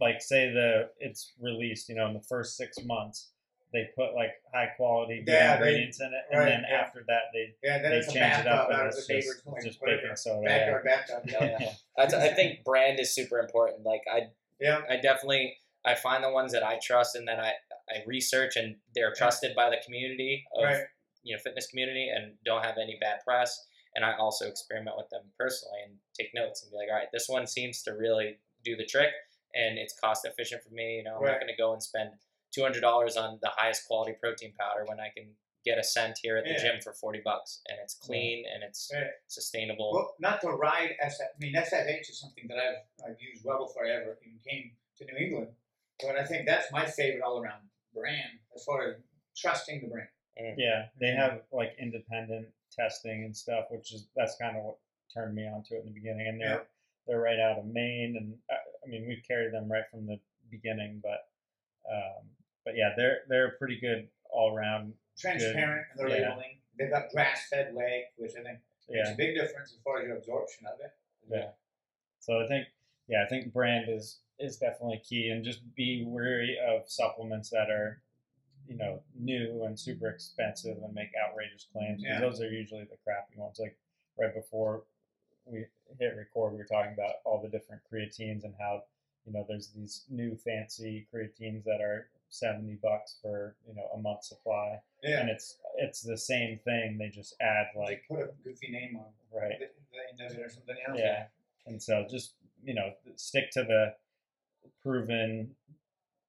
like say the it's released you know in the first six months they put like high quality good Yeah, they- ingredients in it and right, then yeah. after that they yeah, then they change it up and it's neighbor's just, like, just whatever, baking soda yeah. backyard. Yeah. Yeah. I think brand is super important. Like I, Yeah. I definitely I find the ones that I trust and that I, I research and they're trusted by the community of Right. you know fitness community and don't have any bad press. And I also experiment with them personally and take notes and be like, all right, this one seems to really do the trick and it's cost efficient for me. You know, I'm Right. not going to go and spend two hundred dollars on the highest quality protein powder when I can get a scent here at the Yeah. gym for forty bucks and it's clean and it's Right. sustainable. Well, not to ride SF. I mean, SFH is something that I've I've used well before I ever even came to New England. But I think that's my favorite all around brand as far as trusting the brand. yeah they have like independent testing and stuff which is that's kind of what turned me onto it in the beginning and they're Yeah. they're right out of Maine and uh, I mean we've carried them right from the beginning but um, but yeah they're they're pretty good all around Transparent in their Yeah. labeling. They've got grass fed leg, which I think makes yeah a big difference as far as your absorption of it. Yeah. So I think, yeah, I think brand is is definitely key, and just be wary of supplements that are, you know, new and super expensive and make outrageous claims because Yeah. those are usually the crappy ones. Like right before we hit record, we were talking about all the different creatines and how, you know, there's these new fancy creatines that are seventy bucks for you know a month supply, Yeah. and it's it's the same thing. They just add like like put a goofy name on right. the, the end of it or something else. Yeah. And so just, you know, stick to the proven,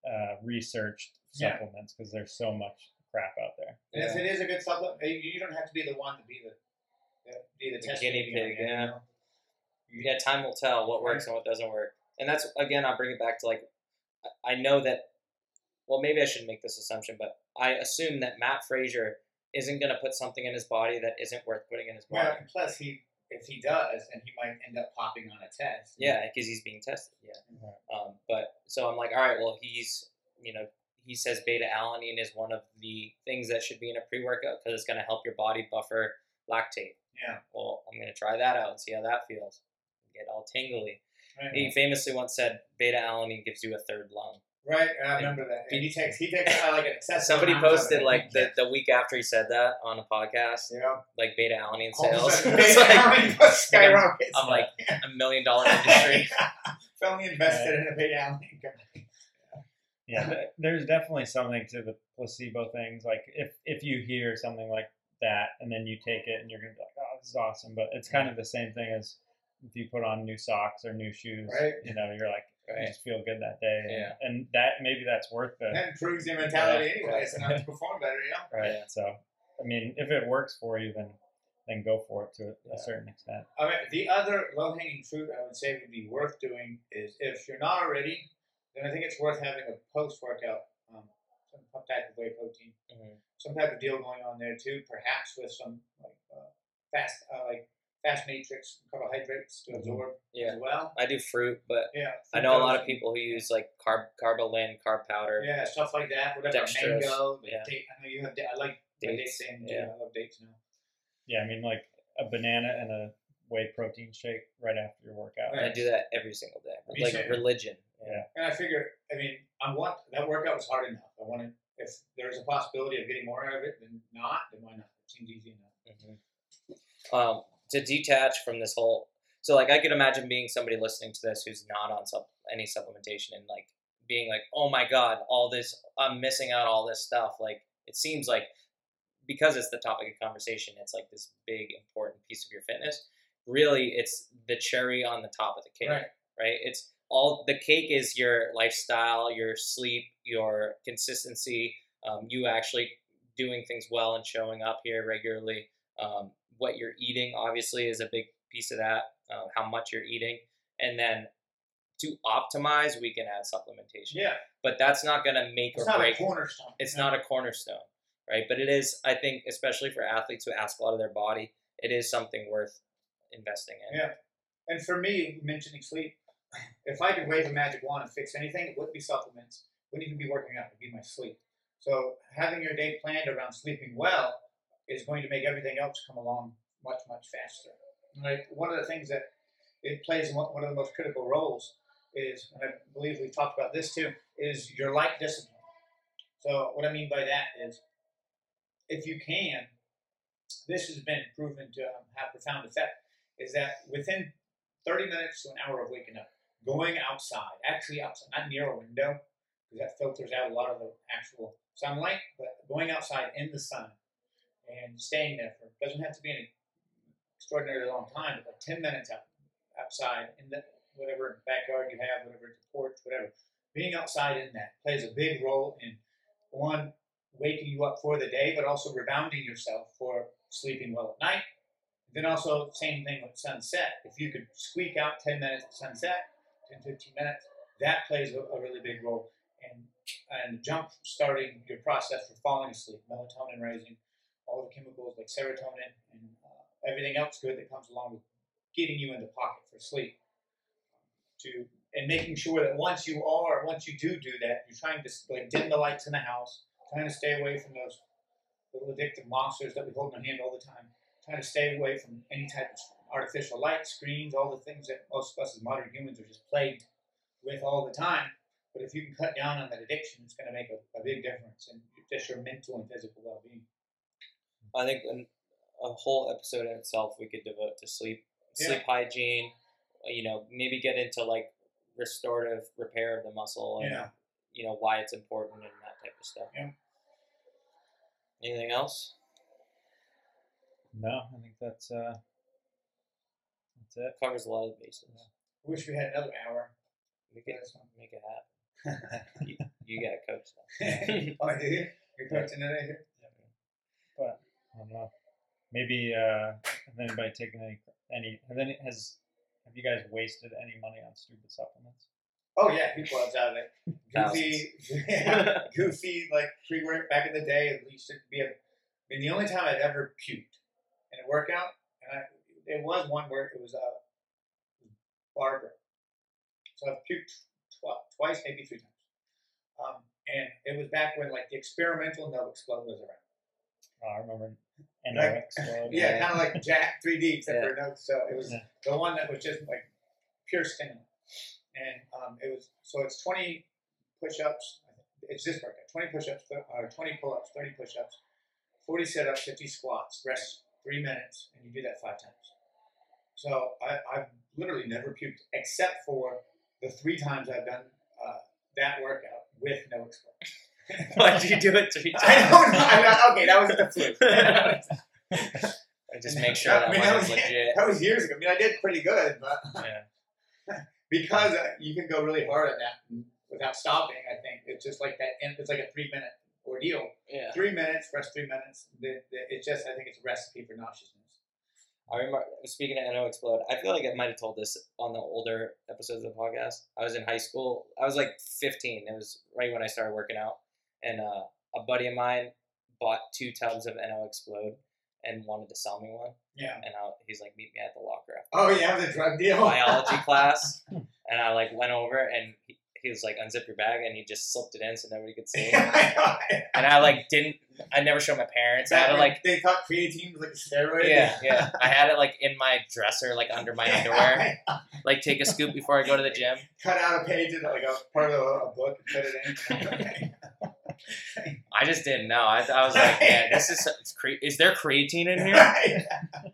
uh, researched Yeah. supplements because there's so much crap out there. And if it is a good supplement, you you don't have to be the one to be the, the be the, The test guinea pig, you yeah. know? yeah, time will tell what works and what doesn't work. And that's again, I'll bring it back to like, I- I know that. Well, maybe I shouldn't make this assumption, but I assume that Mat Fraser isn't going to put something in his body that isn't worth putting in his body. Well, plus he if he does, then he might end up popping on a test. Yeah, because he's being tested. Yeah. Right. Um, but so I'm like, all right, well, he's you know he says beta alanine is one of the things that should be in a pre workout because it's going to help your body buffer lactate. Yeah. Well, I'm going to try that out and see how that feels. Get all tingly. Right. He famously once said beta alanine gives you a third lung. Right, I remember that. And he takes he takes uh, like an excessive. Somebody posted like the, the week after he said that on a podcast, yeah. like beta alanine All sales. [laughs] beta like alanine skyrockets. I'm like [laughs] a million dollar industry. [laughs] Firmly invested in a beta alanine company. Yeah. There's definitely something to the placebo things. Like if, if you hear something like that and then you take it and you're going to be like, oh, this is awesome. But it's kind of the same thing as if you put on new socks or new shoes, Right. you know, you're like, you Right. just feel good that day. And, Yeah. and that, maybe that's worth the, That improves your mentality Yeah. anyway, so now to perform better, yeah. right? Yeah. So, I mean, if it works for you, then then go for it to a, Yeah. a certain extent. I mean, the other low hanging fruit I would say would be worth doing is if you're not already, then I think it's worth having a post workout, um, some type of whey protein, Mhm. some type of deal going on there too, perhaps with some like uh, fast, uh, like fast matrix carbohydrates to Mhm. absorb Yeah. as well. I do fruit, but Yeah, I know a lot of people who use like carb Karbolyn, carb powder. Yeah, stuff like that. Whatever, Dextrose, mango. yeah. Date, I know you have. I like the Dates, dates thing yeah. I love dates now. Yeah, I mean, like a banana and a whey protein shake right after your workout. Right. I do that every single day. Me like too. religion. Yeah. And I figure, I mean, I want that workout was hard enough. I wanted if there's a possibility of getting more out of it than not, then why not? It seems easy enough. Um, to detach from this whole, so like I could imagine being somebody listening to this who's not on sup- any supplementation and like being like, oh my god, all this, I'm missing out all this stuff. Like it seems like because it's the topic of conversation, it's like this big important piece of your fitness. Really, it's the cherry on the top of the cake. Right. right? It's all the cake is your lifestyle, your sleep, your consistency, um, you actually doing things well and showing up here regularly. Um, what you're eating obviously is a big piece of that. Uh, how much you're eating, and then to optimize, we can add supplementation. Yeah, But that's not going to make it's or not break a cornerstone. it's Yeah. not a cornerstone, right? But it is, I think, especially for athletes who ask a lot of their body, it is something worth investing in. Yeah. And for me, mentioning sleep, if I could wave a magic wand and fix anything, it wouldn't be supplements. Wouldn't even be working out. It'd be my sleep. So having your day planned around sleeping well is going to make everything else come along much much faster. Like one of the things that it plays one one of the most critical roles is, and I believe we've talked about this too, is your light discipline. So what I mean by that is, if you can, this has been proven to um, have profound effect. Is that within 30 minutes to an hour of waking up, going outside, actually outside, not near a window, because that filters out a lot of the actual sunlight, but going outside in the sun and staying there for doesn't have to be an extraordinarily long time, but like 10 minutes out, outside in the whatever backyard you have, whatever the porch, whatever. Being outside in that plays a big role in one waking you up for the day, but also rebounding yourself for sleeping well at night. Then also same thing with sunset. If you could squeak out 10 minutes at sunset, 10, 15 minutes, that plays a, a really big role in and jump starting your process for falling asleep, melatonin raising, all the chemicals like serotonin and uh, everything else good that comes along with getting you in the pocket for sleep. To and making sure that once you are, once you do do that, you're trying to like dim the lights in the house, trying to stay away from those little addictive monsters that we hold in our hand all the time. Trying to stay away from any type of artificial light, screens, all the things that most of us as modern humans are just plagued with all the time. But if you can cut down on that addiction, it's going to make a, a big difference in just your mental and physical well-being. I think an, a whole episode in itself we could devote to sleep, Yeah. sleep hygiene. You know, maybe get into like restorative repair of the muscle and Yeah. you know why it's important and that type of stuff. Yeah. Anything else? No, I think that's uh, that's it. Covers a lot of bases. Wish we had another hour. We could make it happen. you, you got a coach though. [laughs] oh, I do you? You're coaching today here? [laughs] But I don't know. Maybe uh, has anybody taken any any? Have any has have you guys wasted any money on stupid supplements? Oh yeah, people outside of it. Goofy, [laughs] yeah, goofy like pre-work back in the day. At least It used to be a. I mean, the only time I've ever puked in a workout, and I, it was one where it was a Barbara. So I've puked tw- twice, maybe three times. Um, and it was back when like the experimental NO-Xplode was around. Oh, I remember Like- explode. [laughs] Yeah, kind of like Jack 3D except Yeah. for no. So it was Yeah. the one that was just like pure stimulant, and um, it was so it's 20 push-ups. It's this workout: 20 push-ups, or 20 pull-ups, 30 push-ups, 40 sit-ups, 50 squats. Rest three minutes, and you do that five times. So I, I've literally never puked except for the three times I've done uh, that workout with NO-Xplode. [laughs] Why'd you do it three times? I don't know. I mean, okay, that was the fluke. [laughs] I just make sure that, I mean, that was- legit. [laughs] That was years ago. I mean, I did pretty good, but Yeah. because uh, you can go really hard on that without stopping. I think it's just like that. It's like a three minute ordeal. Yeah. Three minutes, rest three minutes. The, the, it's just. I think it's a recipe for nauseousness. I remember speaking of NO-Xplode, I feel like I might have told this on the older episodes of the podcast. I was in high school. I was like 15. It was right when I started working out, and uh, a buddy of mine bought two tubs of NO-Xplode and wanted to sell me one. Yeah. And I, he's like, "Meet me at the locker after Oh yeah, the drug deal. biology [laughs] class." And I like went over, and he, he was like, "Unzip your bag," and he just slipped it in so nobody could see. [laughs] and I like didn't. I never showed my parents. I had to like they thought creatine was like a steroid. yeah, [laughs] yeah. I had it like in my dresser, like under my underwear. Like take a scoop before I go to the gym. Cut out a page and like a part of a, a book and put it in. [laughs] I just didn't know. I, I was like, man, this is it's cre- is there creatine in here? Right.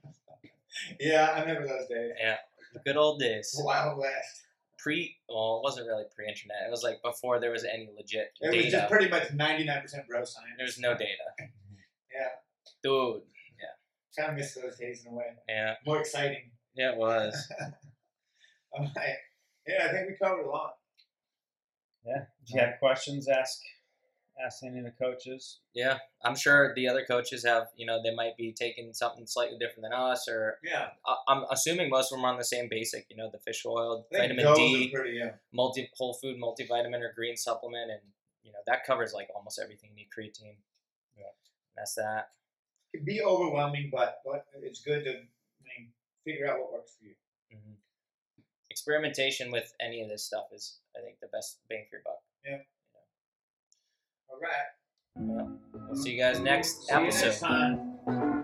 [laughs] yeah, I remember those days. Yeah, good old days. Wild West. Pre, well, it wasn't really pre-internet. It was like before there was any legit It was just pretty much 99% bro science. there was no data, [laughs] Yeah, dude. Yeah. Kind of miss those days in a way. Yeah, More exciting. yeah, it was. All right. Yeah, I think we covered a lot. Yeah. If you have questions, ask ask any of the coaches. Yeah, I'm sure the other coaches have. You know, they might be taking something slightly different than us, or Yeah. I- I'm assuming most of them are on the same basic. You know, the fish oil, vitamin D. are pretty, yeah. multi whole food multivitamin or green supplement, and you know that covers like almost everything you need. Creatine, Yeah. that's that. It can be overwhelming, but, but it's good to I mean, figure out what works for you. Mhm. experimentation with any of this stuff is, I think, the best bang for your buck. All right. Well, we'll see you guys next See episode.